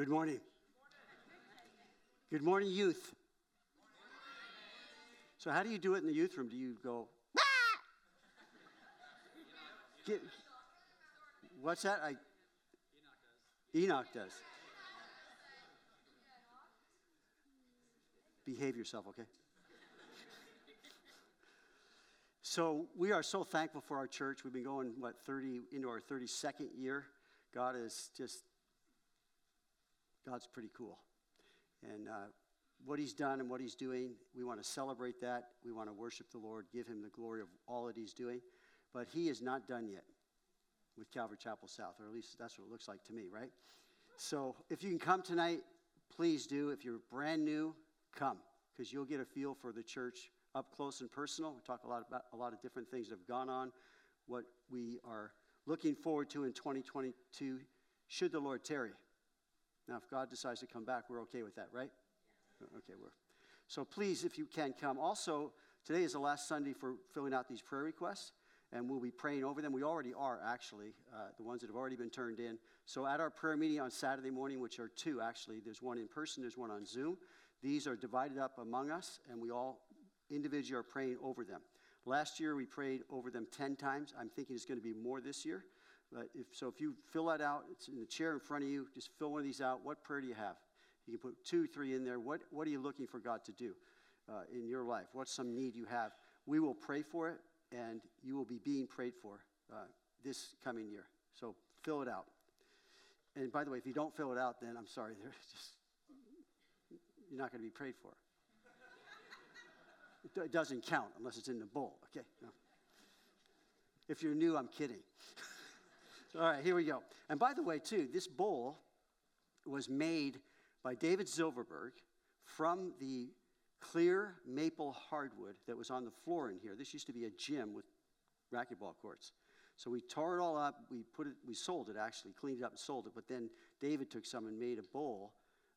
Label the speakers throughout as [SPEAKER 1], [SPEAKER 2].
[SPEAKER 1] Good morning. Good morning, youth. So, how do you do it in the youth room? Do you go, ah! Get, what's that? I, Enoch does. Behave yourself, okay? So we are so thankful for our church. We've been going, what, 30, into our 32nd year. God is just, God's pretty cool. And uh, what he's done and what he's doing, we want to celebrate that. We want to worship the Lord, give him the glory of all that he's doing. But he is not done yet with Calvary Chapel South, or at least that's what it looks like to me, right? So if you can come tonight, please do. If you're brand new, come, because you'll get a feel for the church up close and personal. We talk a lot about a lot of different things that have gone on, what we are looking forward to in 2022, should the Lord tarry. Now, if God decides to come back, we're okay with that, right? Okay, we're. So please, if you can come. Also, today is the last Sunday for filling out these prayer requests, and we'll be praying over them. We already are, actually, uh, the ones that have already been turned in. So at our prayer meeting on Saturday morning, which are two, actually, there's one in person, there's one on Zoom. These are divided up among us, and we all individually are praying over them. Last year we prayed over them 10 times. I'm thinking it's going to be more this year. But if, so if you fill that out, it's in the chair in front of you. Just fill one of these out. What prayer do you have? You can put two, three in there. What, what are you looking for God to do uh, in your life? What's some need you have? We will pray for it, and you will be being prayed for uh, this coming year. So fill it out. And by the way, if you don't fill it out, then I'm sorry, just, you're not going to be prayed for. It doesn't count unless it's in the bowl. Okay. No. If you're new, I'm kidding. All right, here we go. And by the way, too, this bowl was made by David Silverberg from the clear maple hardwood that was on the floor in here. This used to be a gym with racquetball courts. So we tore it all up. We put it. We sold it actually, cleaned it up and sold it. But then David took some and made a bowl,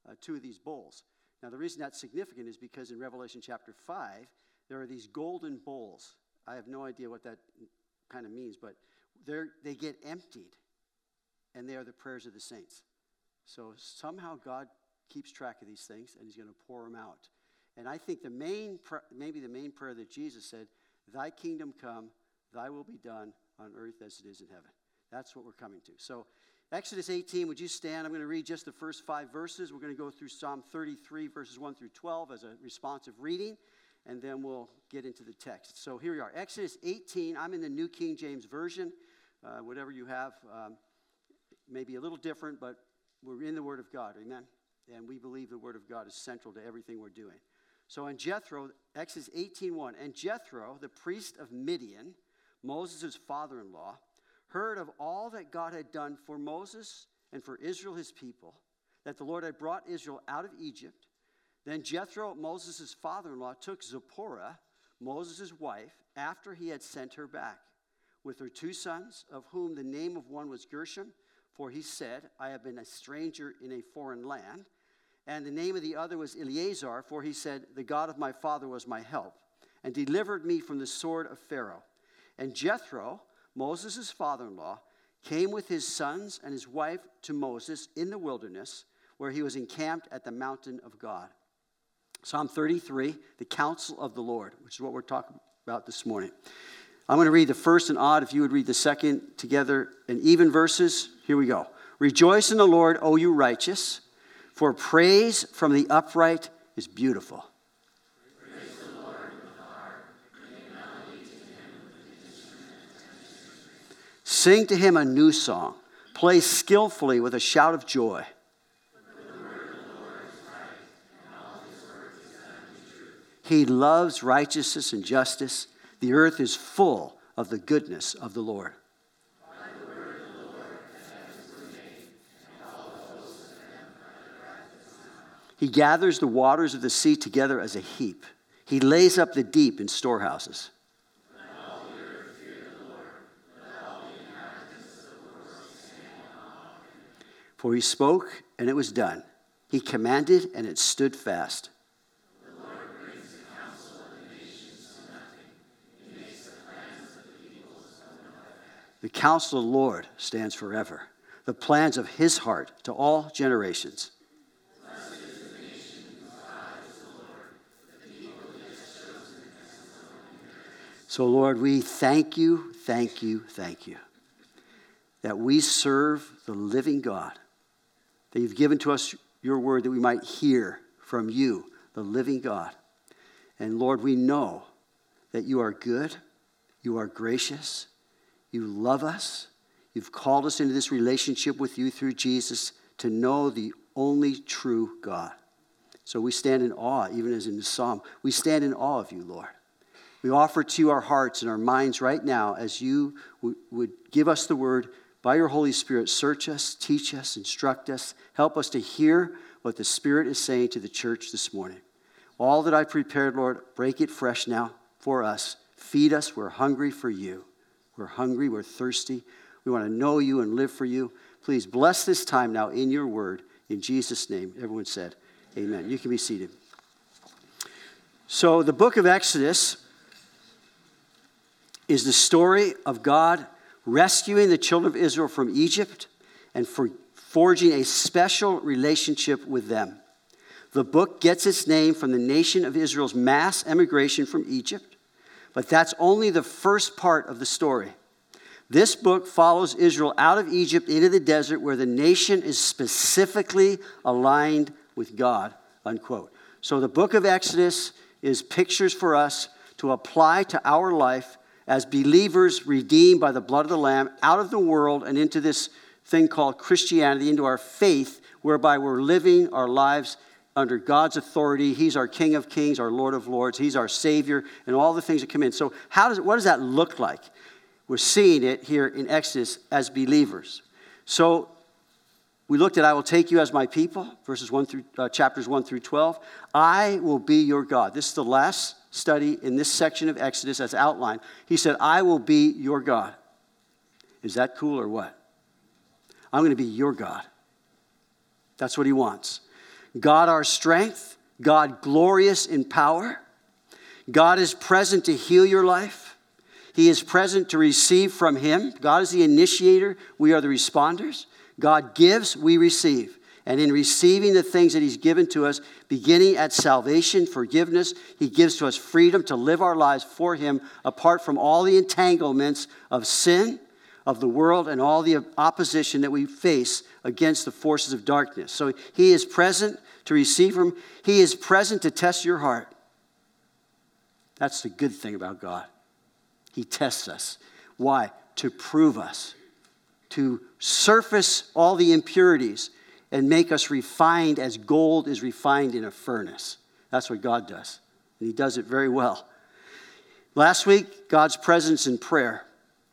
[SPEAKER 1] uh, two of these bowls. Now, the reason that's significant is because in Revelation chapter 5, there are these golden bowls. I have no idea what that kind of means, but they get emptied, and they are the prayers of the saints. So somehow God keeps track of these things, and He's going to pour them out. And I think the main, maybe the main prayer that Jesus said, Thy kingdom come, Thy will be done on earth as it is in heaven. That's what we're coming to. So Exodus 18, would you stand? I'm going to read just the first five verses. We're going to go through Psalm 33, verses 1 through 12, as a responsive reading, and then we'll get into the text. So here we are. Exodus 18, I'm in the New King James Version. Uh, whatever you have um, may be a little different, but we're in the Word of God. Amen? And we believe the Word of God is central to everything we're doing. So in Jethro, Exodus 18:1, and Jethro, the priest of Midian, Moses' father-in-law, heard of all that God had done for Moses and for Israel, his people, that the Lord had brought Israel out of Egypt. Then Jethro, Moses' father in law, took Zipporah, Moses' wife, after he had sent her back, with her two sons, of whom the name of one was Gershom, for he said, I have been a stranger in a foreign land. And the name of the other was Eleazar, for he said, The God of my father was my help, and delivered me from the sword of Pharaoh. And Jethro, Moses' father in law, came with his sons and his wife to Moses in the wilderness, where he was encamped at the mountain of God. Psalm 33, the counsel of the Lord, which is what we're talking about this morning. I'm going to read the first and odd. If you would read the second together and even verses, here we go. Rejoice in the Lord, O you righteous, for praise from the upright is beautiful. Sing to him a new song. Play skillfully with a shout of joy. He loves righteousness and justice. The earth is full of the goodness of the Lord. He gathers the waters of the sea together as a heap. He lays up the deep in storehouses. For he spoke, and it was done. He commanded, and it stood fast. The counsel of the Lord stands forever, the plans of his heart to all generations. So, Lord, we thank you, thank you, thank you that we serve the living God, that you've given to us your word that we might hear from you, the living God. And Lord, we know that you are good, you are gracious, you love us, you've called us into this relationship with you through Jesus to know the only true God. So we stand in awe, even as in the psalm. We stand in awe of you, Lord. We offer to you our hearts and our minds right now as you would give us the word by your Holy Spirit. Search us, teach us, instruct us, help us to hear what the Spirit is saying to the church this morning. All that I prepared, Lord, break it fresh now for us. Feed us. We're hungry for you. We're hungry. We're thirsty. We want to know you and live for you. Please bless this time now in your word. In Jesus' name, everyone said, Amen. You can be seated. So, the book of Exodus is the story of God rescuing the children of Israel from Egypt and for forging a special relationship with them. The book gets its name from the nation of Israel's mass emigration from Egypt, but that's only the first part of the story. This book follows Israel out of Egypt into the desert where the nation is specifically aligned with God, unquote. So the book of Exodus is pictures for us to apply to our life as believers redeemed by the blood of the Lamb out of the world and into this thing called Christianity, into our faith, whereby we're living our lives under God's authority. He's our King of Kings, our Lord of Lords. He's our Savior, and all the things that come in. So, how does, what does that look like? We're seeing it here in Exodus as believers. So, we looked at I will take you as my people, verses 1 through uh, chapters 1 through 12. I will be your God. This is the last study in this section of Exodus as outlined. He said, I will be your God. Is that cool or what? I'm going to be your God. That's what he wants. God, our strength, God, glorious in power. God is present to heal your life. He is present to receive from Him. God is the initiator, we are the responders. God gives, we receive. And in receiving the things that He's given to us, beginning at salvation, forgiveness, He gives to us freedom to live our lives for Him apart from all the entanglements of sin, of the world, and all the opposition that we face against the forces of darkness. So He is present to receive from, He is present to test your heart. That's the good thing about God. He tests us. Why? To prove us, to surface all the impurities and make us refined as gold is refined in a furnace. That's what God does. And He does it very well. Last week, God's presence in prayer.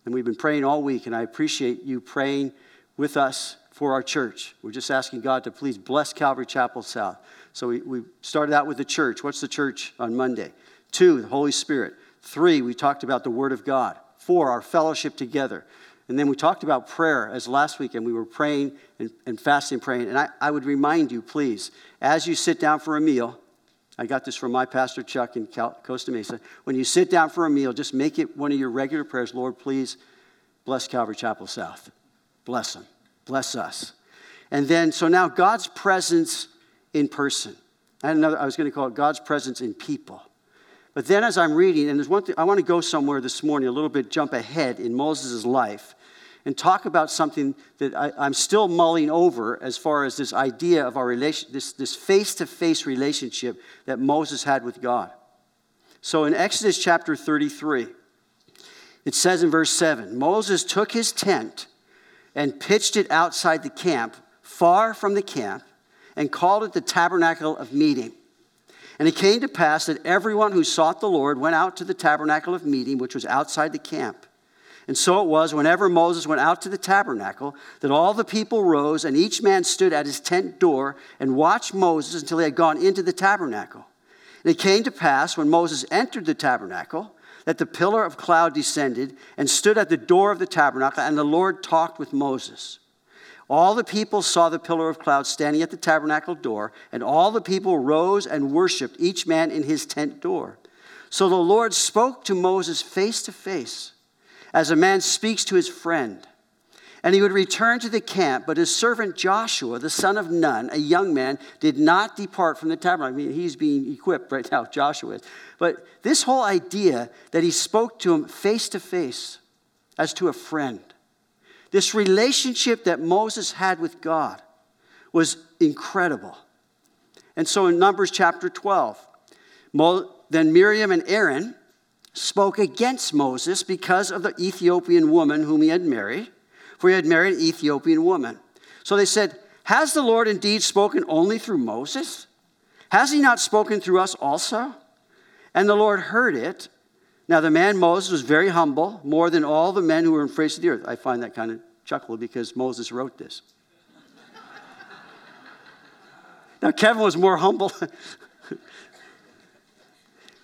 [SPEAKER 1] And we've been praying all week, and I appreciate you praying with us for our church. We're just asking God to please bless Calvary Chapel South. So we, we started out with the church. What's the church on Monday? Two, the Holy Spirit. Three, we talked about the Word of God. Four, our fellowship together. And then we talked about prayer as last week, and we were praying and, and fasting praying. And I, I would remind you, please, as you sit down for a meal, I got this from my pastor Chuck in Costa Mesa. When you sit down for a meal, just make it one of your regular prayers. Lord, please bless Calvary Chapel South. Bless them. Bless us. And then, so now God's presence in person. I had another, I was going to call it God's presence in people. But then as I'm reading, and there's one thing, I want to go somewhere this morning, a little bit jump ahead in Moses' life and talk about something that I, am still mulling over as far as this idea of our relation, this, this face-to-face relationship that Moses had with God. So in Exodus chapter 33, it says in verse 7, Moses took his tent and pitched it outside the camp, far from the camp, and called it the tabernacle of meeting. And it came to pass that everyone who sought the Lord went out to the tabernacle of meeting, which was outside the camp. And so it was, whenever Moses went out to the tabernacle, that all the people rose, and each man stood at his tent door and watched Moses until he had gone into the tabernacle. And it came to pass, when Moses entered the tabernacle, that the pillar of cloud descended and stood at the door of the tabernacle, and the Lord talked with Moses. All the people saw the pillar of cloud standing at the tabernacle door, and all the people rose and worshiped, each man in his tent door. So the Lord spoke to Moses face to face as a man speaks to his friend. and he would return to the camp. But his servant Joshua, the son of Nun, a young man, did not depart from the tabernacle. I mean, he's being equipped right now, Joshua is. But this whole idea that he spoke to him face to face as to a friend, this relationship that Moses had with God was incredible. And so in Numbers chapter 12, then Miriam and Aaron spoke against Moses because of the Ethiopian woman whom he had married for he had married an Ethiopian woman. So they said, Has the Lord indeed spoken only through Moses? Has he not spoken through us also? And the Lord heard it. Now, the man Moses was very humble, more than all the men who were in face of the earth. I find that kind of chuckle because Moses wrote this. now, Kevin was more humble.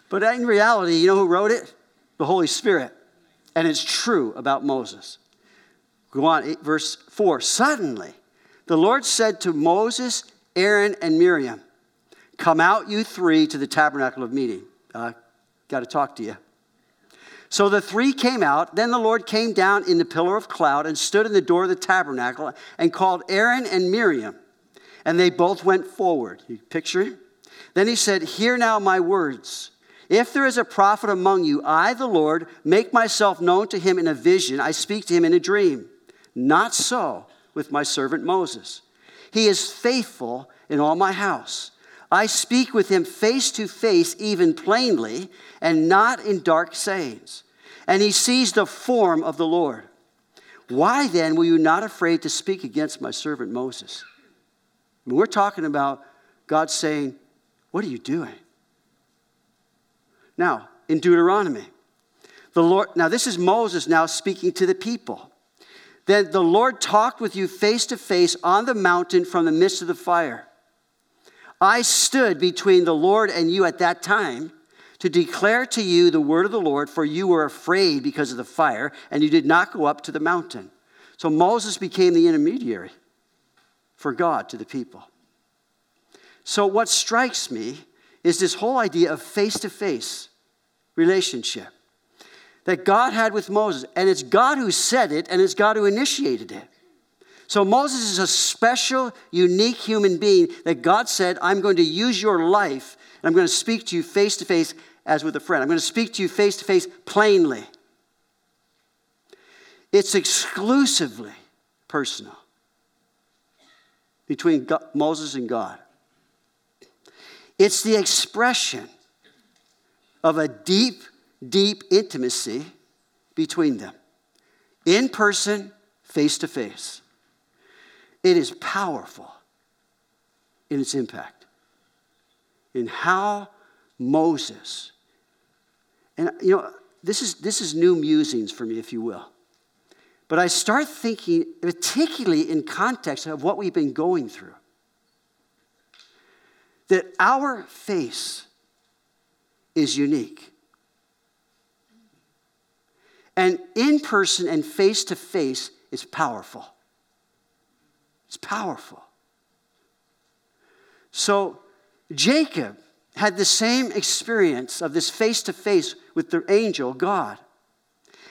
[SPEAKER 1] but in reality, you know who wrote it? The Holy Spirit. And it's true about Moses. Go on, verse 4. Suddenly, the Lord said to Moses, Aaron, and Miriam, Come out, you three, to the tabernacle of meeting. Uh, Got to talk to you. So the three came out. Then the Lord came down in the pillar of cloud and stood in the door of the tabernacle and called Aaron and Miriam. And they both went forward. You picture him? Then he said, Hear now my words. If there is a prophet among you, I, the Lord, make myself known to him in a vision. I speak to him in a dream. Not so with my servant Moses. He is faithful in all my house. I speak with him face to face, even plainly, and not in dark sayings. And he sees the form of the Lord. Why then were you not afraid to speak against my servant Moses? I mean, we're talking about God saying, What are you doing? Now, in Deuteronomy, the Lord, now this is Moses now speaking to the people. Then the Lord talked with you face to face on the mountain from the midst of the fire. I stood between the Lord and you at that time to declare to you the word of the Lord, for you were afraid because of the fire, and you did not go up to the mountain. So Moses became the intermediary for God to the people. So, what strikes me is this whole idea of face to face relationship that God had with Moses. And it's God who said it, and it's God who initiated it. So Moses is a special, unique human being that God said, I'm going to use your life, and I'm going to speak to you face to face as with a friend. I'm going to speak to you face to face plainly. It's exclusively personal between God, Moses and God. It's the expression of a deep deep intimacy between them, in person, face to face. It is powerful in its impact, in how Moses, and you know, this is, this is new musings for me, if you will. But I start thinking, particularly in context of what we've been going through, that our face is unique. And in person and face to face is powerful. It's powerful. So Jacob had the same experience of this face to face with the angel, God.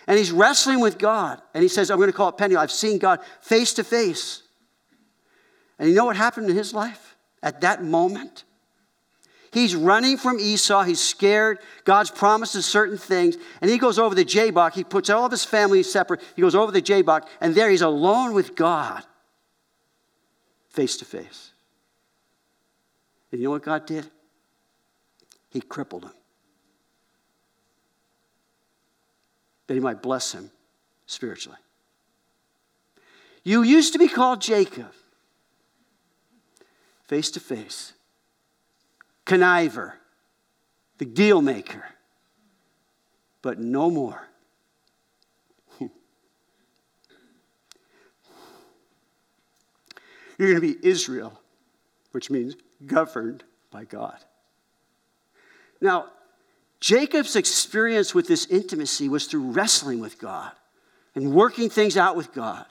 [SPEAKER 1] And he's wrestling with God. And he says, I'm going to call it Peniel. I've seen God face to face. And you know what happened in his life at that moment? He's running from Esau. He's scared. God's promises certain things. And he goes over the Jabbok. He puts all of his family separate. He goes over the Jabbok. And there he's alone with God, face to face. And you know what God did? He crippled him. That he might bless him spiritually. You used to be called Jacob, face to face conniver, the deal maker, but no more. You're going to be Israel, which means governed by God. Now, Jacob's experience with this intimacy was through wrestling with God and working things out with God.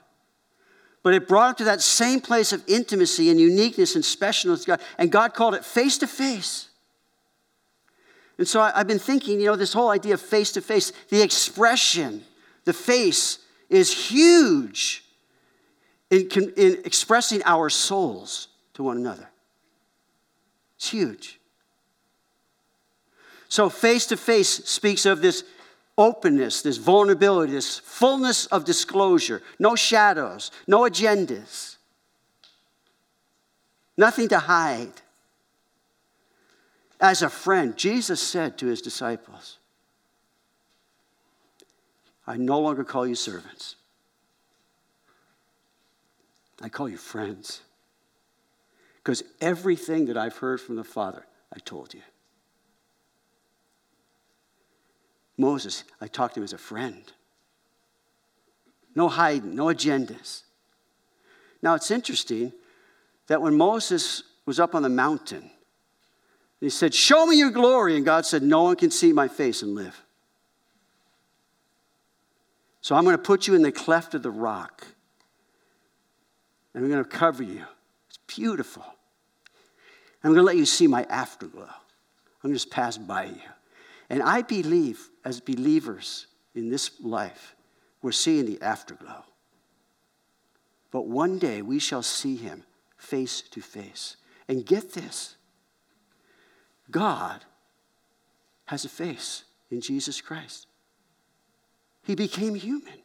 [SPEAKER 1] But it brought him to that same place of intimacy and uniqueness and specialness. God, and God called it face to face. And so I, I've been thinking, you know, this whole idea of face to face, the expression, the face is huge in, in expressing our souls to one another. It's huge. So, face to face speaks of this openness, this vulnerability, this fullness of disclosure, no shadows, no agendas, nothing to hide. As a friend, Jesus said to his disciples, I no longer call you servants. I call you friends. Because everything that I've heard from the Father, I told you. Moses, I talked to him as a friend. No hiding, no agendas. Now it's interesting that when Moses was up on the mountain, he said, Show me your glory. And God said, No one can see my face and live. So I'm going to put you in the cleft of the rock. And I'm going to cover you. It's beautiful. I'm going to let you see my afterglow. I'm going to just pass by you. And I believe, as believers in this life, we're seeing the afterglow. But one day we shall see him face to face. And get this God has a face in Jesus Christ. He became human.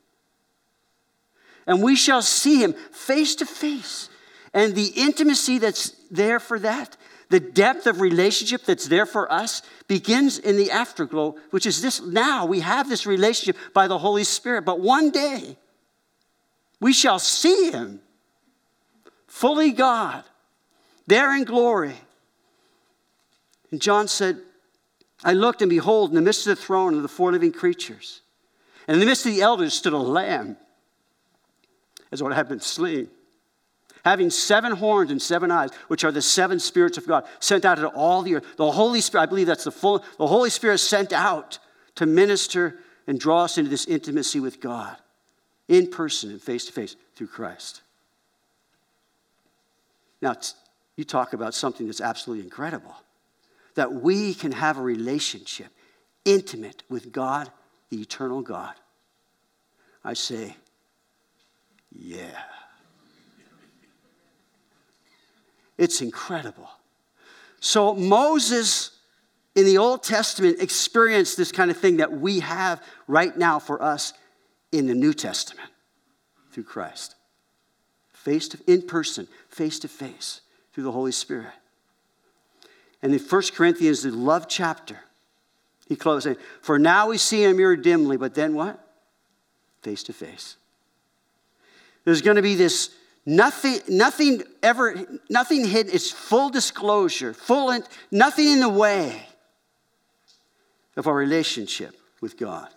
[SPEAKER 1] And we shall see him face to face. And the intimacy that's there for that, the depth of relationship that's there for us, begins in the afterglow, which is this now we have this relationship by the Holy Spirit. But one day, we shall see him fully God, there in glory. And John said, I looked and behold, in the midst of the throne of the four living creatures, and in the midst of the elders stood a lamb, as what had been slain, having seven horns and seven eyes, which are the seven spirits of God, sent out into all the earth. The Holy Spirit, I believe that's the full, the Holy Spirit sent out to minister and draw us into this intimacy with God in person and face to face through Christ. Now, you talk about something that's absolutely incredible that we can have a relationship intimate with God the eternal God? I say, yeah. It's incredible. So Moses in the Old Testament experienced this kind of thing that we have right now for us in the New Testament through Christ. Face to in person, face to face through the Holy Spirit. And in 1 Corinthians, the love chapter, he closed saying, For now we see in a mirror dimly, but then what? Face to face. There's going to be this nothing, nothing ever, nothing hidden. It's full disclosure, full, in, nothing in the way of our relationship with God.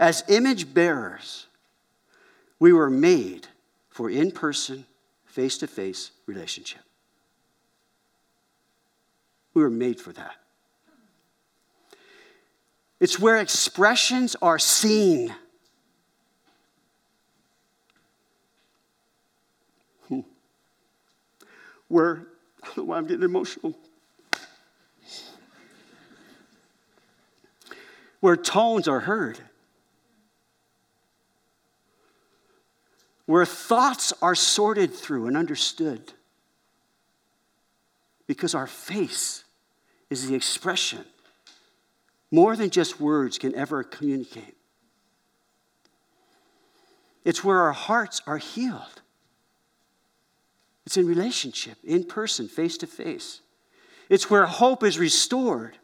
[SPEAKER 1] As image bearers, we were made for in person, face to face relationship. We were made for that. It's where expressions are seen. Where, I don't know why I'm getting emotional. Where tones are heard. Where thoughts are sorted through and understood. Because our face is the expression more than just words can ever communicate. It's where our hearts are healed. It's in relationship, in person, face to face. It's where hope is restored,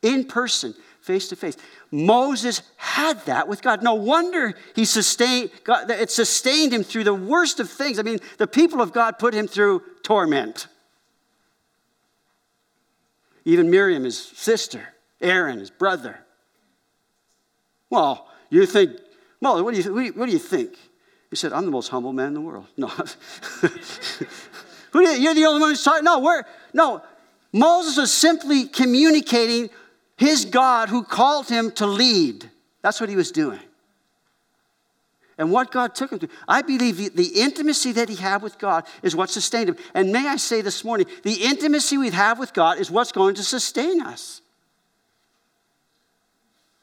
[SPEAKER 1] in person, face to face. Moses had that with God. No wonder he sustained, God, it sustained him through the worst of things. I mean, the people of God put him through torment. Even Miriam, his sister, Aaron, his brother. Well, you think, well, what do you, what do you think? He said, I'm the most humble man in the world. No. You're the only one who's talking. No, we're, no. Moses was simply communicating his God who called him to lead. That's what he was doing. And what God took him to. I believe the, the intimacy that he had with God is what sustained him. And may I say this morning, the intimacy we have with God is what's going to sustain us.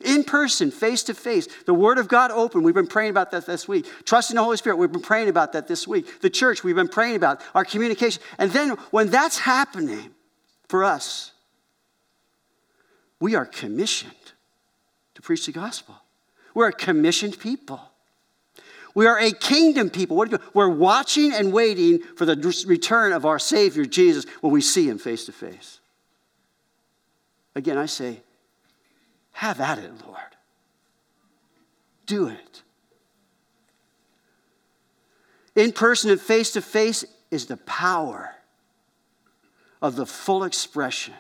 [SPEAKER 1] In person, face to face. The Word of God open. We've been praying about that this week. Trusting the Holy Spirit. We've been praying about that this week. The church, we've been praying about our communication. And then when that's happening for us, we are commissioned to preach the gospel. We're a commissioned people. We are a kingdom people. What We're watching and waiting for the return of our Savior, Jesus, when we see him face to face. Again, I say, have at it, Lord. Do it. In person and face to face is the power of the full expression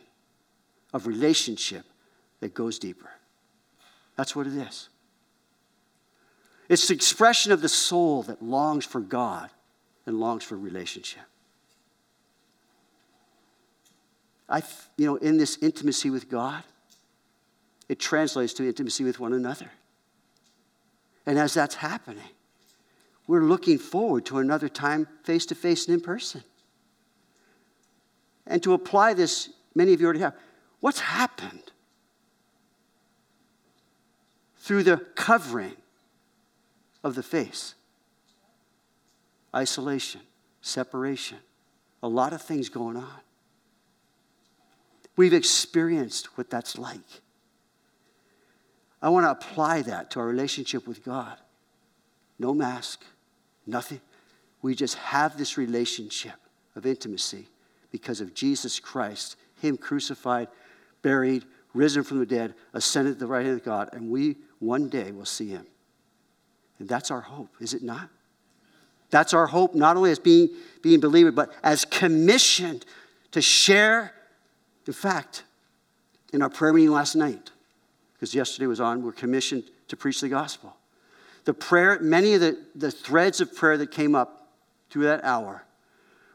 [SPEAKER 1] of relationship that goes deeper. That's what it is. It's the expression of the soul that longs for God and longs for relationship. I, you know, in this intimacy with God, it translates to intimacy with one another. And as that's happening, we're looking forward to another time face to face and in person. And to apply this, many of you already have. What's happened through the covering of the face? Isolation, separation, a lot of things going on. We've experienced what that's like. I want to apply that to our relationship with God. No mask, nothing. We just have this relationship of intimacy because of Jesus Christ, Him crucified, buried, risen from the dead, ascended to the right hand of God, and we one day will see Him. And that's our hope, is it not? That's our hope, not only as being, being believed, but as commissioned to share. In fact, in our prayer meeting last night, because yesterday was on, we're commissioned to preach the gospel. The prayer, many of the, the threads of prayer that came up through that hour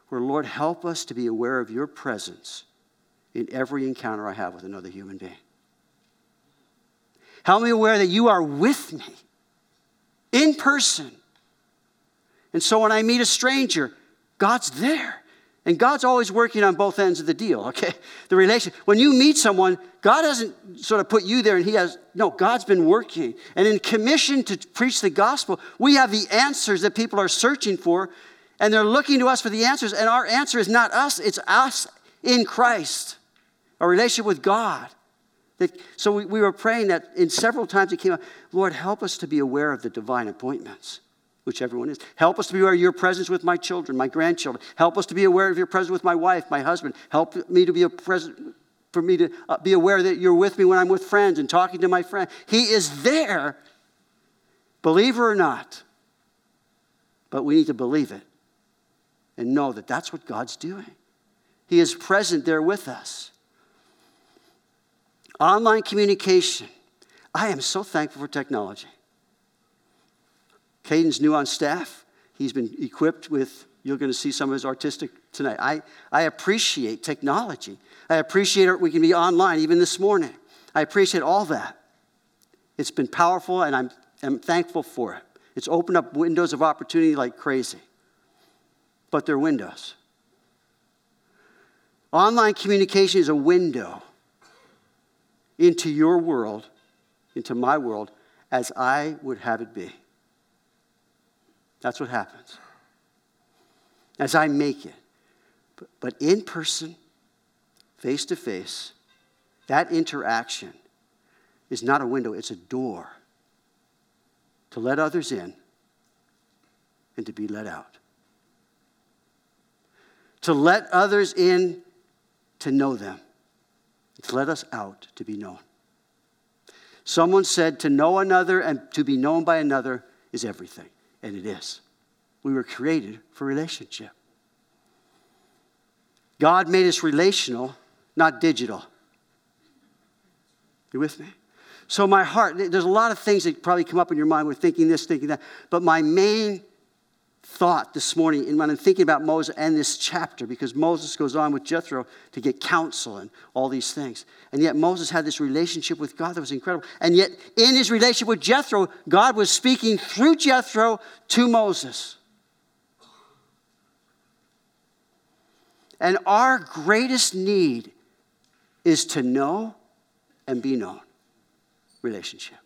[SPEAKER 1] were, Lord, help us to be aware of your presence in every encounter I have with another human being. Help me aware that you are with me in person. And so when I meet a stranger, God's there. And God's always working on both ends of the deal, okay? The relation. When you meet someone, God hasn't sort of put you there and He has, no, God's been working. And in commission to preach the gospel, we have the answers that people are searching for, and they're looking to us for the answers. And our answer is not us, it's us in Christ, a relationship with God. So we, we were praying that in several times it came up, Lord, help us to be aware of the divine appointments whichever one is. Help us to be aware of your presence with my children, my grandchildren. Help us to be aware of your presence with my wife, my husband. Help me to be a present for me to uh, be aware that you're with me when I'm with friends and talking to my friend. He is there, believer or not. But we need to believe it and know that that's what God's doing. He is present there with us. Online communication. I am so thankful for technology. Caden's new on staff. He's been equipped with, you're going to see some of his artistic tonight. I, I appreciate technology. I appreciate it. We can be online even this morning. I appreciate all that. It's been powerful, and I'm, I'm thankful for it. It's opened up windows of opportunity like crazy. But they're windows. Online communication is a window into your world, into my world, as I would have it be. That's what happens. As I make it. But, in person, face to face, that interaction is not a window, it's a door to let others in and to be let out. To let others in to know them, to let us out to be known. Someone said to know another and to be known by another is everything. And it is. We were created for relationship. God made us relational, not digital. You with me? So, my heart, there's a lot of things that probably come up in your mind. We're thinking this, thinking that. But my main thought this morning and when I'm thinking about Moses and this chapter, because Moses goes on with Jethro to get counsel and all these things. And yet Moses had this relationship with God that was incredible. And yet, in his relationship with Jethro, God was speaking through Jethro to Moses. And our greatest need is to know and be known. relationship.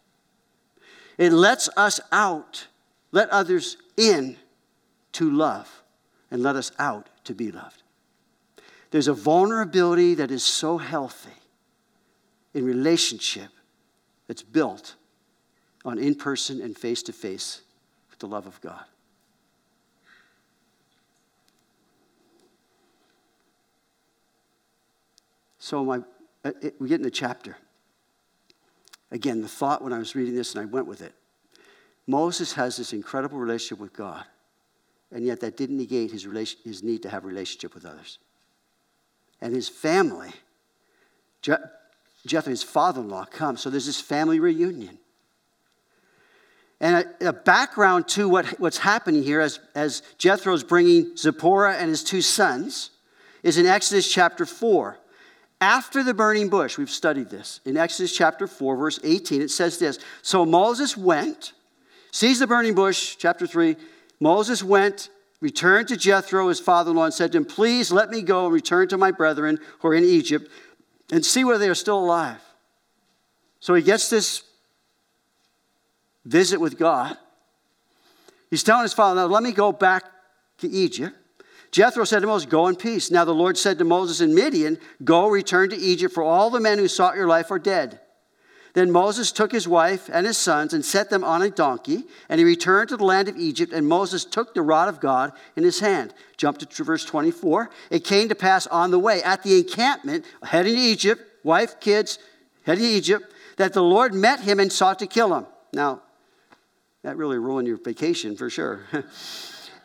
[SPEAKER 1] It lets us out, let others in to love, and let us out to be loved. There's a vulnerability that is so healthy in relationship that's built on in person and face to face with the love of God. So my, uh, it, we get in the chapter. Again, the thought when I was reading this and I went with it. Moses has this incredible relationship with God, and yet that didn't negate his, relation, his need to have a relationship with others. And his family, Je- Jethro, his father in law, comes. So there's this family reunion. And a, a, background to what, what's happening here as, as Jethro's bringing Zipporah and his two sons is in Exodus chapter 4. After the burning bush, we've studied this. In Exodus chapter 4, verse 18, it says this So Moses went, sees the burning bush, chapter 3. Moses went, returned to Jethro, his father in law, and said to him, Please let me go and return to my brethren who are in Egypt and see whether they are still alive. So he gets this visit with God. He's telling his father, Now let me go back to Egypt. Jethro said to Moses, Go in peace. Now the Lord said to Moses in Midian, Go, return to Egypt, for all the men who sought your life are dead. Then Moses took his wife and his sons and set them on a donkey, and he returned to the land of Egypt. And Moses took the rod of God in his hand. Jump to verse 24. It came to pass on the way at the encampment, heading to Egypt, wife, kids, heading to Egypt, that the Lord met him and sought to kill him. Now, that really ruined your vacation for sure.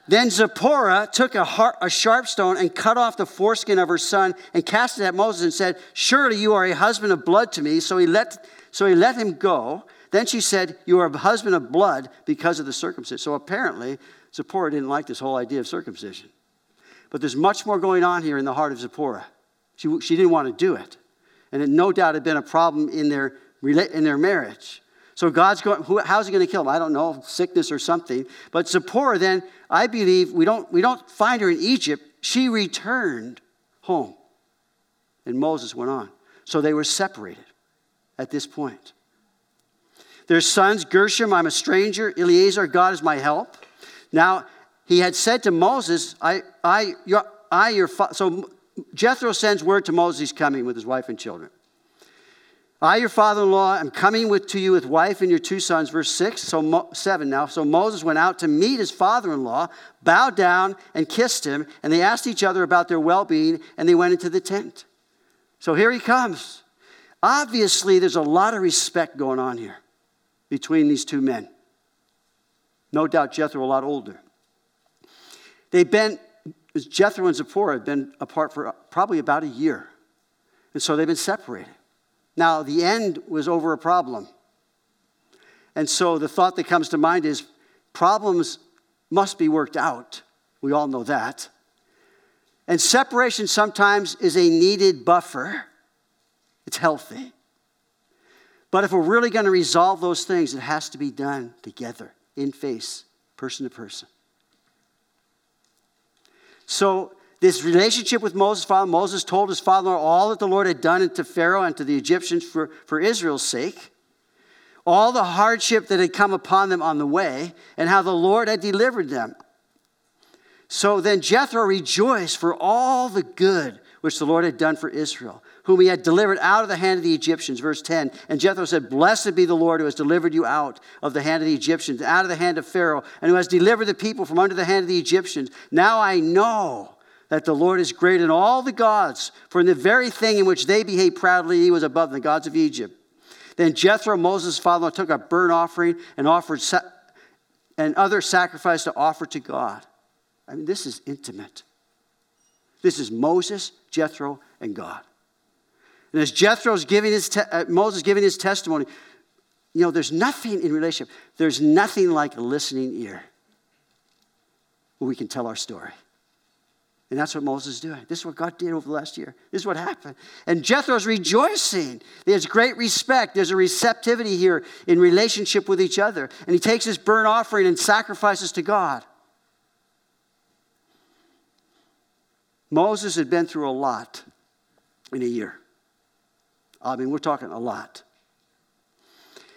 [SPEAKER 1] Then Zipporah took a, a, sharp stone and cut off the foreskin of her son and cast it at Moses and said, Surely you are a husband of blood to me. So he let, so he let him go. Then she said, You are a husband of blood because of the circumcision. So apparently, Zipporah didn't like this whole idea of circumcision. But there's much more going on here in the heart of Zipporah. She, she didn't want to do it. And it no doubt had been a problem in their, in their marriage. So God's going, who, how's he going to kill him? I don't know, sickness or something. But Zipporah then, I believe, we don't, we don't find her in Egypt. She returned home. And Moses went on. So they were separated at this point. Their sons, Gershom, I'm a stranger. Eleazar, God is my help. Now, he had said to Moses, I, I, your, I, your, fa-. so Jethro sends word to Moses he's coming with his wife and children. I, your father in law, am coming with, to you with wife and your two sons. Verse 6, so Mo, 7 now. So Moses went out to meet his father in law, bowed down and kissed him, and they asked each other about their well being, and they went into the tent. So here he comes. Obviously, there's a lot of respect going on here between these two men. No doubt Jethro a lot older. They've been, Jethro and Zipporah have been apart for probably about a year. And so they've been separated. Now, the end was over a problem. And so the thought that comes to mind is problems must be worked out. We all know that. And separation sometimes is a needed buffer, it's healthy. But if we're really going to resolve those things, it has to be done together, in face, person to person. So this relationship with Moses' father, Moses told his father all that the Lord had done to Pharaoh and to the Egyptians for, for Israel's sake, all the hardship that had come upon them on the way, and how the Lord had delivered them. So then Jethro rejoiced for all the good which the Lord had done for Israel, whom he had delivered out of the hand of the Egyptians. Verse 10. And Jethro said, Blessed be the Lord who has delivered you out of the hand of the Egyptians, out of the hand of Pharaoh, and who has delivered the people from under the hand of the Egyptians. Now I know that the Lord is greater than all the gods, for in the very thing in which they behaved proudly, he was above the gods of Egypt. Then Jethro, Moses' father, took a burnt offering and offered sa- and other sacrifice to offer to God. I mean, this is intimate. This is Moses, Jethro, and God. And as Jethro's giving his te- uh, Moses giving his testimony, you know, there's nothing in relationship. There's nothing like a listening ear where we can tell our story. And that's what Moses is doing. This is what God did over the last year. This is what happened. And Jethro's rejoicing. There's great respect. There's a receptivity here in relationship with each other. And he takes his burnt offering and sacrifices to God. Moses had been through a lot in a year. I mean, we're talking a lot.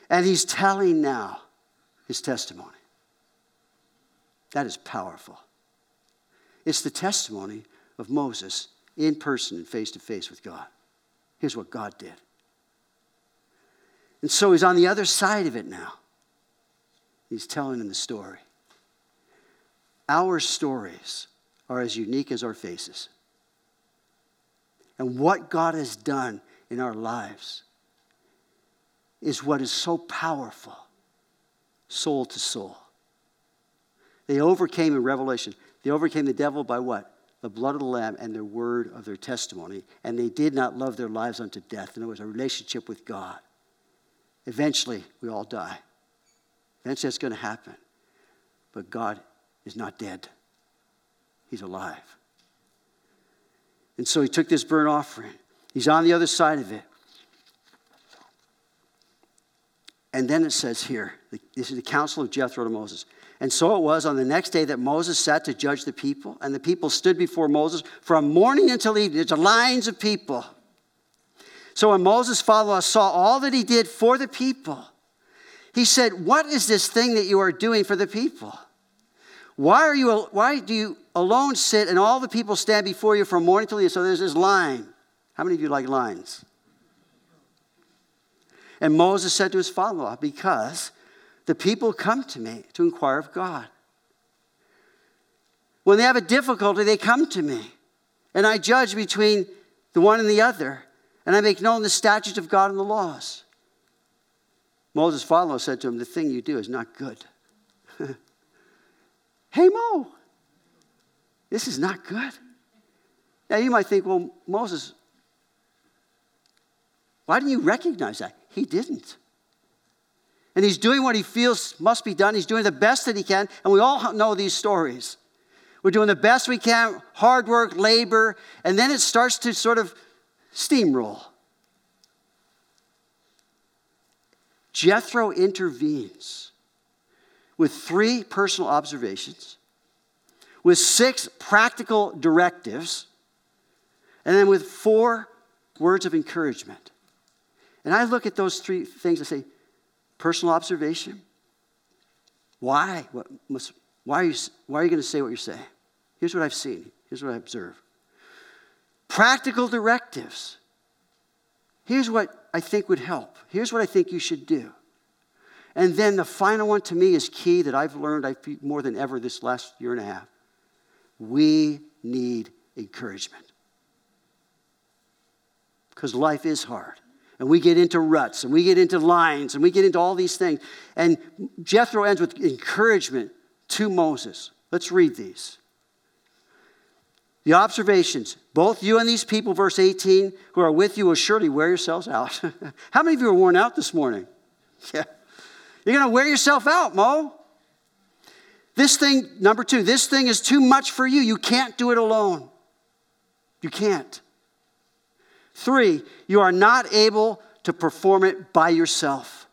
[SPEAKER 1] And he's telling now his testimony. That is powerful. It's the testimony of Moses in person and face to face with God. Here's what God did. And so he's on the other side of it now. He's telling him the story. Our stories are as unique as our faces. And what God has done in our lives is what is so powerful, soul to soul. They overcame in Revelation. They overcame the devil by what? The blood of the Lamb and their word of their testimony. And they did not love their lives unto death. And it was a relationship with God. Eventually, we all die. Eventually, that's going to happen. But God is not dead, He's alive. And so He took this burnt offering, He's on the other side of it. And then it says here, this is the counsel of Jethro to Moses. And so it was on the next day that Moses sat to judge the people, and the people stood before Moses from morning until evening. It's lines of people. So when Moses' father saw all that he did for the people, he said, What is this thing that you are doing for the people? Why, are you, why do you alone sit and all the people stand before you from morning till evening? So there's this line. How many of you like lines? And Moses said to his father in law, Because the people come to me to inquire of God. When they have a difficulty, they come to me. And I judge between the one and the other. And I make known the statutes of God and the laws. Moses' father said to him, The thing you do is not good. hey, Mo, this is not good. Now you might think, well, Moses, why didn't you recognize that? He didn't. And he's doing what he feels must be done. He's doing the best that he can. And we all know these stories. We're doing the best we can, hard work, labor, and then it starts to sort of steamroll. Jethro intervenes with three personal observations, with six practical directives, and then with four words of encouragement. And I look at those three things and say, personal observation. Why? What must, why are you, why are you going to say what you're saying? Here's what I've seen. Here's what I observe. Practical directives. Here's what I think would help. Here's what I think you should do. And then the final one to me is key that I've learned I more than ever this last year and a half. We need encouragement. Because life is hard and we get into ruts and we get into lines and we get into all these things. And Jethro ends with encouragement to Moses. Let's read these. The observations, both you and these people, verse 18, who are with you will surely wear yourselves out. How many of you are worn out this morning? Yeah. You're going to wear yourself out, Mo. This thing, number two, this thing is too much for you. You can't do it alone. You can't. Three, you are not able to perform it by yourself.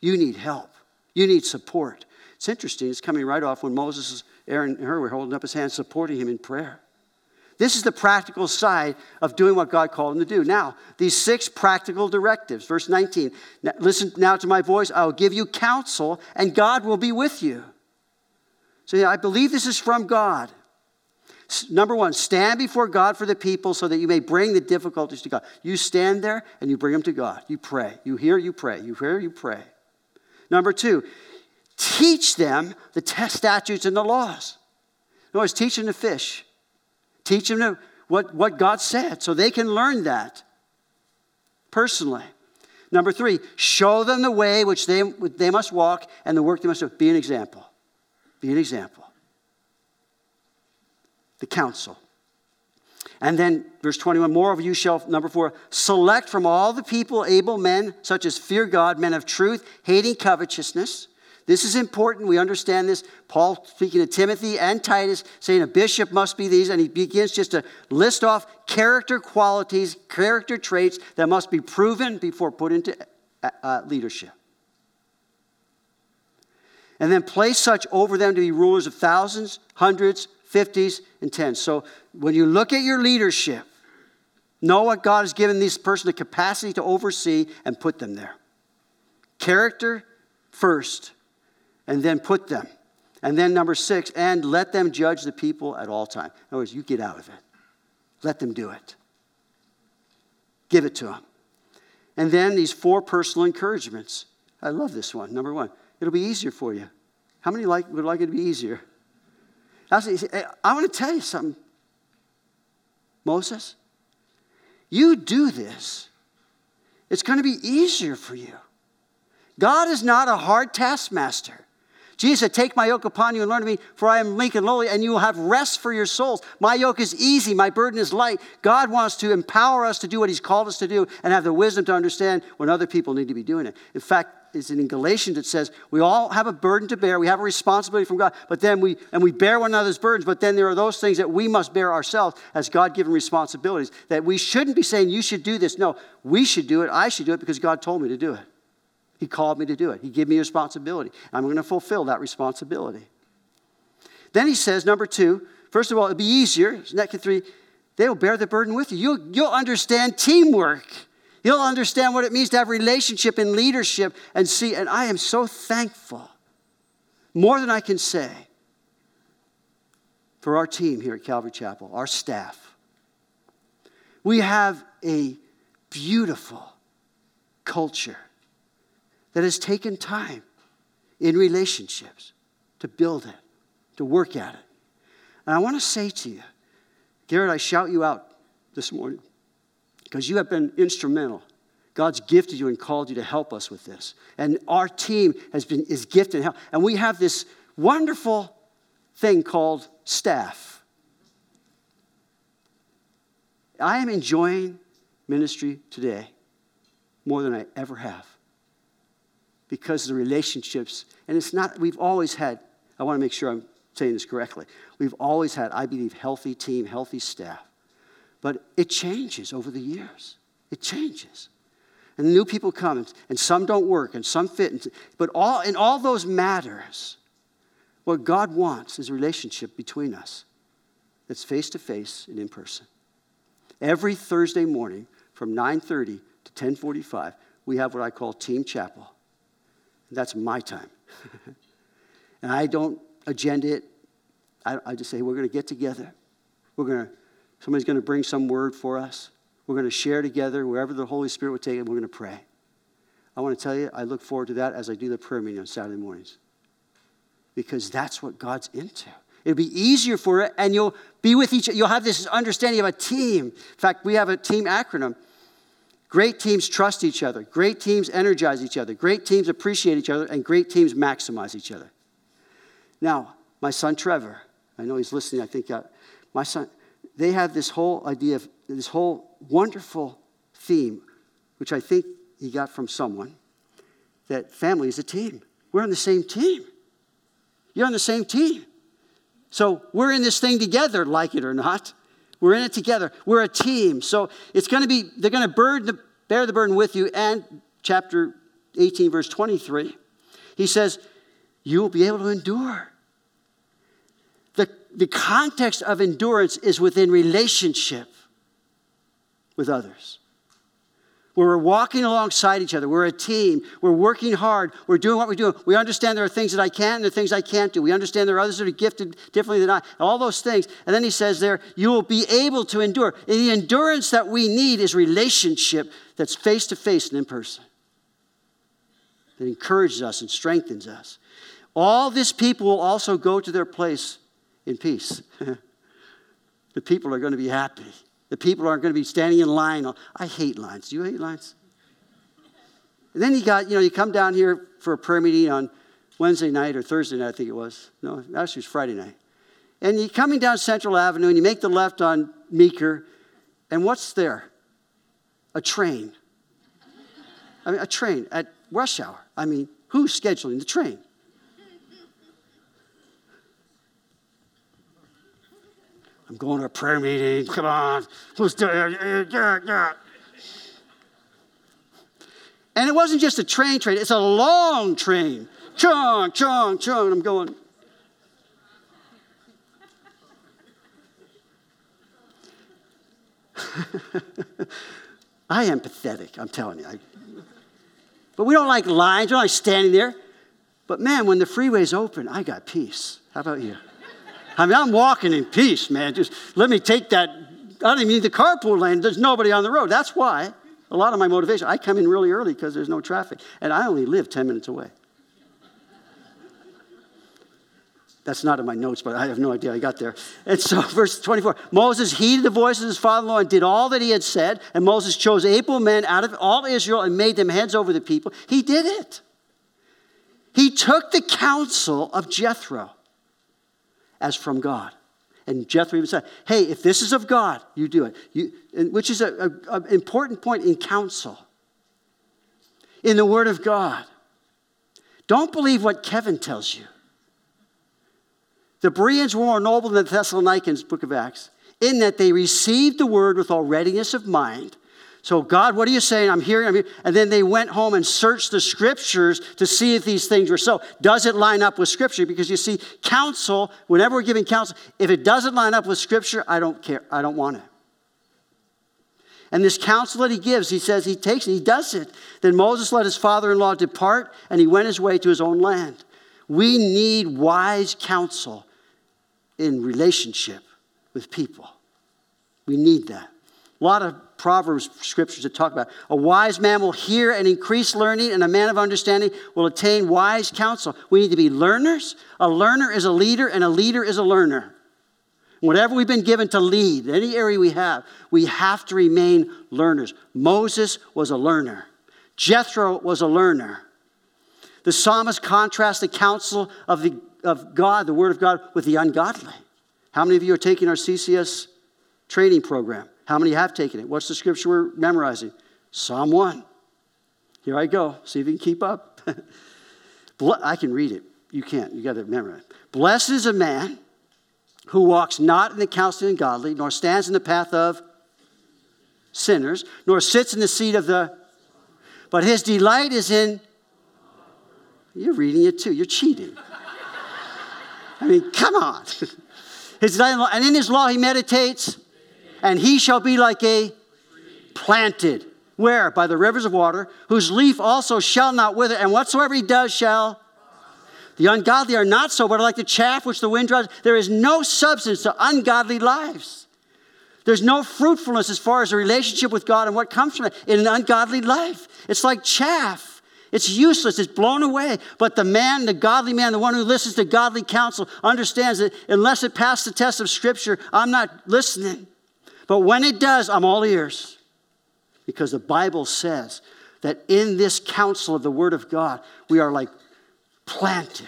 [SPEAKER 1] You need help, you need support. It's interesting, it's coming right off when Moses, Aaron, and Hur were holding up his hands, supporting him in prayer. This is the practical side of doing what God called him to do. Now, these six practical directives. Verse 19 now, Listen now to my voice. I will give you counsel, and God will be with you. So, yeah, I believe this is from God. Number one, stand before God for the people so that you may bring the difficulties to God. You stand there and you bring them to God. You pray. You hear, you pray. You hear, you pray. Number two, teach them the statutes and the laws. In other words, teach them to fish. Teach them to what, what God said so they can learn that personally. Number three, show them the way which they, they must walk and the work they must do. Be an example. Be an example the council. And then, verse 21 Moreover, you shall, number four, select from all the people able men, such as fear God, men of truth, hating covetousness. This is important. We understand this. Paul speaking to Timothy and Titus, saying a bishop must be these, and he begins just to list off character qualities, character traits that must be proven before put into uh, uh leadership. And then place such over them to be rulers of thousands, hundreds, 50s, and 10s. So when you look at your leadership, know what God has given this person the capacity to oversee and put them there. Character first, and then put them. And then number six, and let them judge the people at all time. In other words, you get out of it. Let them do it. Give it to them. And then these four personal encouragements. I love this one. Number one, it'll be easier for you. How many like, would like it to be easier? I want to tell you something, Moses. You do this, it's going to be easier for you. God is not a hard taskmaster. Jesus said, Take my yoke upon you and learn of me, for I am meek and lowly, and you will have rest for your souls. My yoke is easy, my burden is light. God wants to empower us to do what He's called us to do and have the wisdom to understand when other people need to be doing it. In fact, it's in Galatians that says we all have a burden to bear. We have a responsibility from God, but then we and we bear one another's burdens. But then there are those things that we must bear ourselves as God-given responsibilities. That we shouldn't be saying you should do this. No, we should do it. I should do it because God told me to do it. He called me to do it. He gave me a responsibility. I'm going to fulfill that responsibility. Then he says, number two, first of all, it'll be easier. Next three, they will bear the burden with you. You'll, you'll understand teamwork. You'll understand what it means to have relationship and leadership and see. And I am so thankful, more than I can say, for our team here at Calvary Chapel, our staff. We have a beautiful culture that has taken time in relationships to build it, to work at it. And I want to say to you, Garrett, I shout you out this morning because you have been instrumental. God's gifted you and called you to help us with this. And our team has been is gifted and help. And we have this wonderful thing called staff. I am enjoying ministry today more than I ever have because of the relationships, and it's not, we've always had, I want to make sure I'm saying this correctly. We've always had, I believe, healthy team, healthy staff. But it changes over the years. It changes. And new people come, and some don't work, and some fit. But all, in all those matters, what God wants is a relationship between us that's face to face and in person. Every Thursday morning from 9:30 to 10:45, we have what I call Team Chapel. That's my time. and I don't agenda it. I, I just say, we're going to get together. We're going to, somebody's going to bring some word for us. We're going to share together wherever the Holy Spirit would take it. And we're going to pray. I want to tell you, I look forward to that as I do the prayer meeting on Saturday mornings. Because that's what God's into. It'll be easier for it, and you'll be with each You'll have this understanding of a team. In fact, we have a team acronym Great teams trust each other. Great teams energize each other. Great teams appreciate each other. And great teams maximize each other. Now, my son Trevor, I know he's listening, I think uh, my son, they have this whole idea of this whole wonderful theme, which I think he got from someone, that family is a team. We're on the same team. You're on the same team. So we're in this thing together, like it or not. We're in it together. We're a team. So it's going to be, they're going to burden, bear the burden with you. And chapter 18, verse 23, he says, You will be able to endure. The, context of endurance is within relationship with others where we're walking alongside each other. We're a team. We're working hard. We're doing what we do. We understand there are things that I can and there are things I can't do. We understand there are others that are gifted differently than I. All those things. And then he says there, you will be able to endure. And the endurance that we need is relationship that's face to face and in person. That encourages us and strengthens us. All this people will also go to their place in peace. the people are going to be happy. The people aren't going to be standing in line. I hate lines. Do you hate lines? And then you got, you know, you come down here for a prayer meeting on Wednesday night or Thursday night, I think it was. No, actually, it was Friday night. And you're coming down Central Avenue and you make the left on Meeker, and what's there? A train. I mean, a train at rush hour. I mean, who's scheduling the train? I'm going to a prayer meeting. Come on. Who's doing yeah. And it wasn't just a train train, it's a long train. Chung, chung, chung. I'm going. I am pathetic, I'm telling you. I, But we don't like lines, we don't like standing there. But man, when the freeway's open, I got peace. How about you? I mean, I'm walking in peace, man. Just let me take that. I don't even need the carpool lane. There's nobody on the road. That's why a lot of my motivation, I come in really early because there's no traffic. And I only live 10 minutes away. That's not in my notes, but I have no idea I got there. And so, verse 24 Moses heeded the voice of his father in law and did all that he had said. And Moses chose able men out of all Israel and made them heads over the people. He did it. He took the counsel of Jethro as from God. And Jethro even said, Hey, if this is of God, you do it. You, which is an important point in counsel, in the Word of God. Don't believe what Kevin tells you. The Bereans were more noble than the Thessalonians, book of Acts, in that they received the word with all readiness of mind. So, God, what are you saying? I'm hearing, I'm hearing. And then they went home and searched the scriptures to see if these things were so. Does it line up with scripture? Because you see, counsel, whenever we're giving counsel, if it doesn't line up with scripture, I don't care. I don't want it. And this counsel that he gives, he says he takes it, he does it. Then Moses let his father in law depart, and he went his way to his own land. We need wise counsel in relationship with people. We need that. A lot of Proverbs scriptures that talk about a wise man will hear and increase learning, and a man of understanding will attain wise counsel. We need to be learners. A learner is a leader, and a leader is a learner. Whatever we've been given to lead, any area we have, we have to remain learners. Moses was a learner, Jethro was a learner. The psalmist contrasts the counsel of the of God, the Word of God, with the ungodly. How many of you are taking our CCS training program? How many have taken it? What's the scripture we're memorizing? Psalm 1. Here I go. See if you can keep up. I can read it. You can't. You got to memorize. Blessed is a man who walks not in the counsel of the ungodly, nor stands in the path of sinners, nor sits in the seat of the. But his delight is in. You're reading it too. You're cheating. I mean, come on. His, delight, and in his law he meditates, and he shall be like a planted. Where? By the rivers of water, whose leaf also shall not wither, and whatsoever he does shall. The ungodly are not so, but are like the chaff which the wind drives. There is no substance to ungodly lives. There's no fruitfulness as far as a relationship with God and what comes from it in an ungodly life. It's like chaff. It's useless, it's blown away. But the man, the godly man, the one who listens to godly counsel, understands that unless it passes the test of Scripture, I'm not listening. But when it does, I'm all ears. Because the Bible says that in this counsel of the Word of God, we are like planted.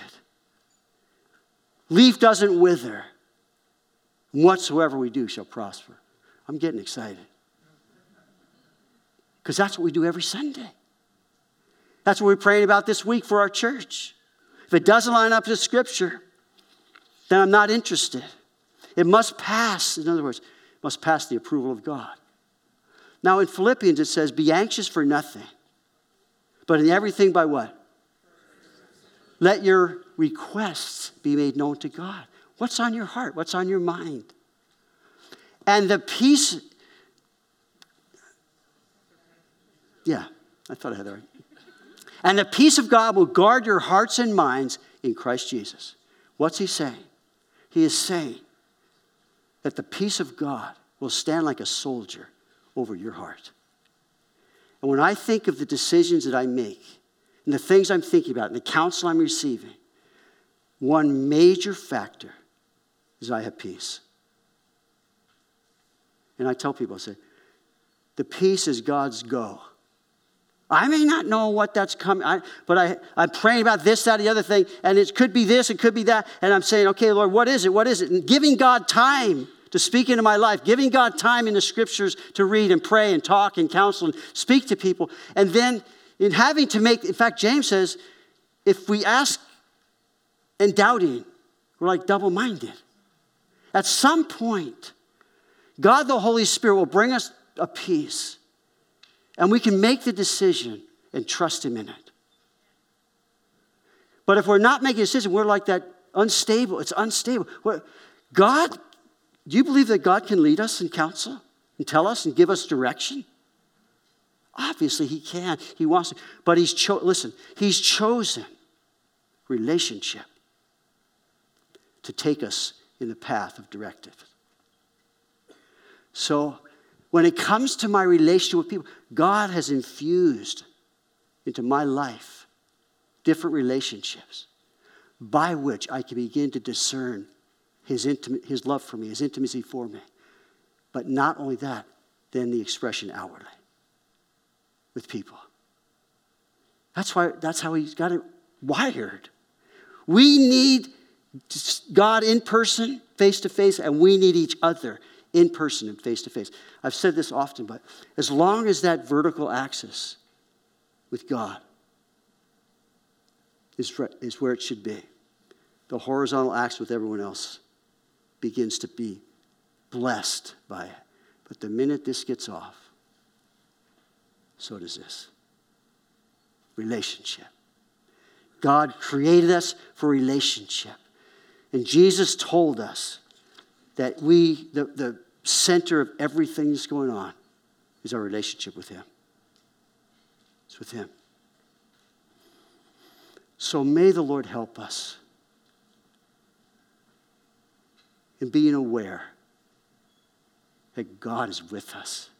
[SPEAKER 1] Leaf doesn't wither. Whatsoever we do shall prosper. I'm getting excited. Because that's what we do every Sunday. That's what we're praying about this week for our church. If it doesn't line up to Scripture, then I'm not interested. It must pass, in other words, must pass the approval of God. Now in Philippians it says, Be anxious for nothing, but in everything by what? Let your requests be made known to God. What's on your heart? What's on your mind? And the peace, yeah, I thought I had that right. And the peace of God will guard your hearts and minds in Christ Jesus. What's he saying? He is saying that the peace of God will stand like a soldier over your heart. And when I think of the decisions that I make and the things I'm thinking about and the counsel I'm receiving, one major factor is I have peace. And I tell people, I say, the peace is God's go. I may not know what that's coming, I, but I, I'm praying about this, that, the other thing, and it could be this, it could be that, and I'm saying, okay, Lord, what is it? What is it? And giving God time to speak into my life, giving God time in the scriptures to read and pray and talk and counsel and speak to people, and then in having to make, in fact, James says, if we ask and doubting, we're like double minded. At some point, God the Holy Spirit will bring us a peace and we can make the decision and trust Him in it. But if we're not making a decision, we're like that unstable. It's unstable. God, do you believe that God can lead us and counsel and tell us and give us direction? Obviously, He can. He wants to. But He's cho- listen, He's chosen relationship to take us in the path of directive. So, when it comes to my relationship with people, God has infused into my life different relationships by which I can begin to discern his, intimate, his love for me, his intimacy for me. But not only that, then the expression outwardly with people. That's why that's how he's got it wired. We need God in person, face to face, and we need each other in person and face to face. I've said this often, but as long as that vertical axis with God is, is where it should be, the horizontal axis with everyone else begins to be blessed by it. But the minute this gets off, so does this relationship. God created us for relationship. And Jesus told us that we, the, the center of everything that's going on, is our relationship with Him. It's with Him. So may the Lord help us in being aware that God is with us.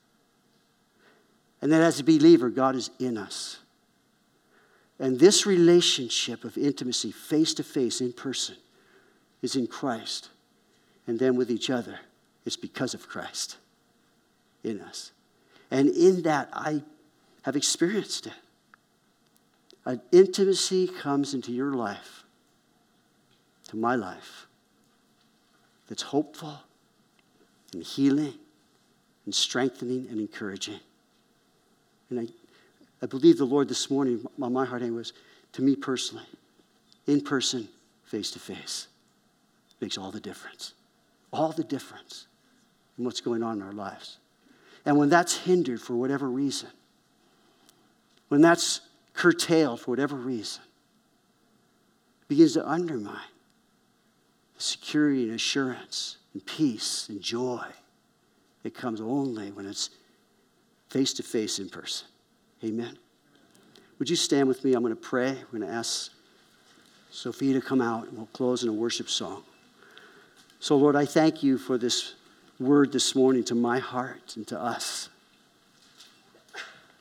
[SPEAKER 1] And that as a believer, God is in us. And this relationship of intimacy, face to face, in person, is in Christ and then with each other, it's because of Christ in us. And in that, I have experienced it. An intimacy comes into your life, to my life, that's hopeful and healing and strengthening and encouraging. And I, I believe the Lord this morning, on my heart was to me personally, in person, face to face, makes all the difference all the difference in what's going on in our lives. And when that's hindered for whatever reason, when that's curtailed for whatever reason, begins to undermine the security and assurance and peace and joy that comes only when it's face to face in person. Amen. Would you stand with me? I'm going to pray. We're going to ask Sophia to come out and we'll close in a worship song. So, Lord, I thank you for this word this morning to my heart and to us.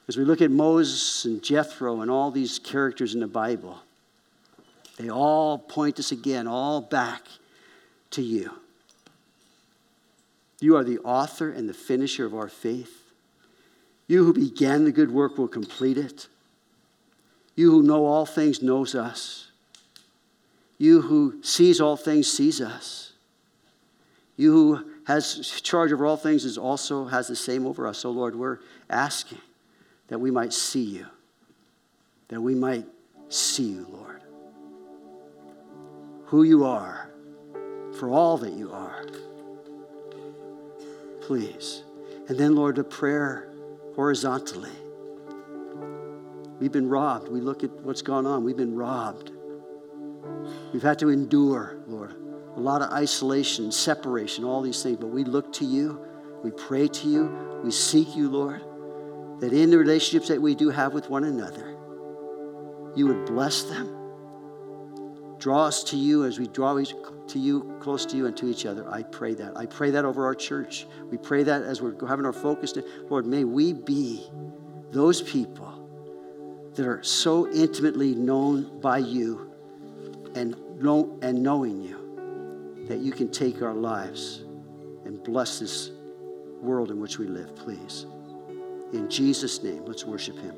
[SPEAKER 1] As we look at Moses and Jethro and all these characters in the Bible, they all point us again, all back to you. You are the author and the finisher of our faith. You who began the good work will complete it. You who know all things knows us. You who sees all things sees us. You who has charge over all things is also has the same over us. So, Lord, we're asking that we might see you, that we might see you, Lord. Who you are, for all that you are. Please. And then, Lord, a prayer horizontally. We've been robbed. We look at what's gone on. We've been robbed. We've had to endure, Lord, a lot of isolation, separation, all these things. But we look to you, we pray to you, we seek you, Lord, that in the relationships that we do have with one another, you would bless them. Draw us to you as we draw to you, close to you, and to each other. I pray that. I pray that over our church. We pray that as we're having our focus. Lord, may we be those people that are so intimately known by you and, know, and knowing you that you can take our lives and bless this world in which we live, please. In Jesus' name, let's worship Him.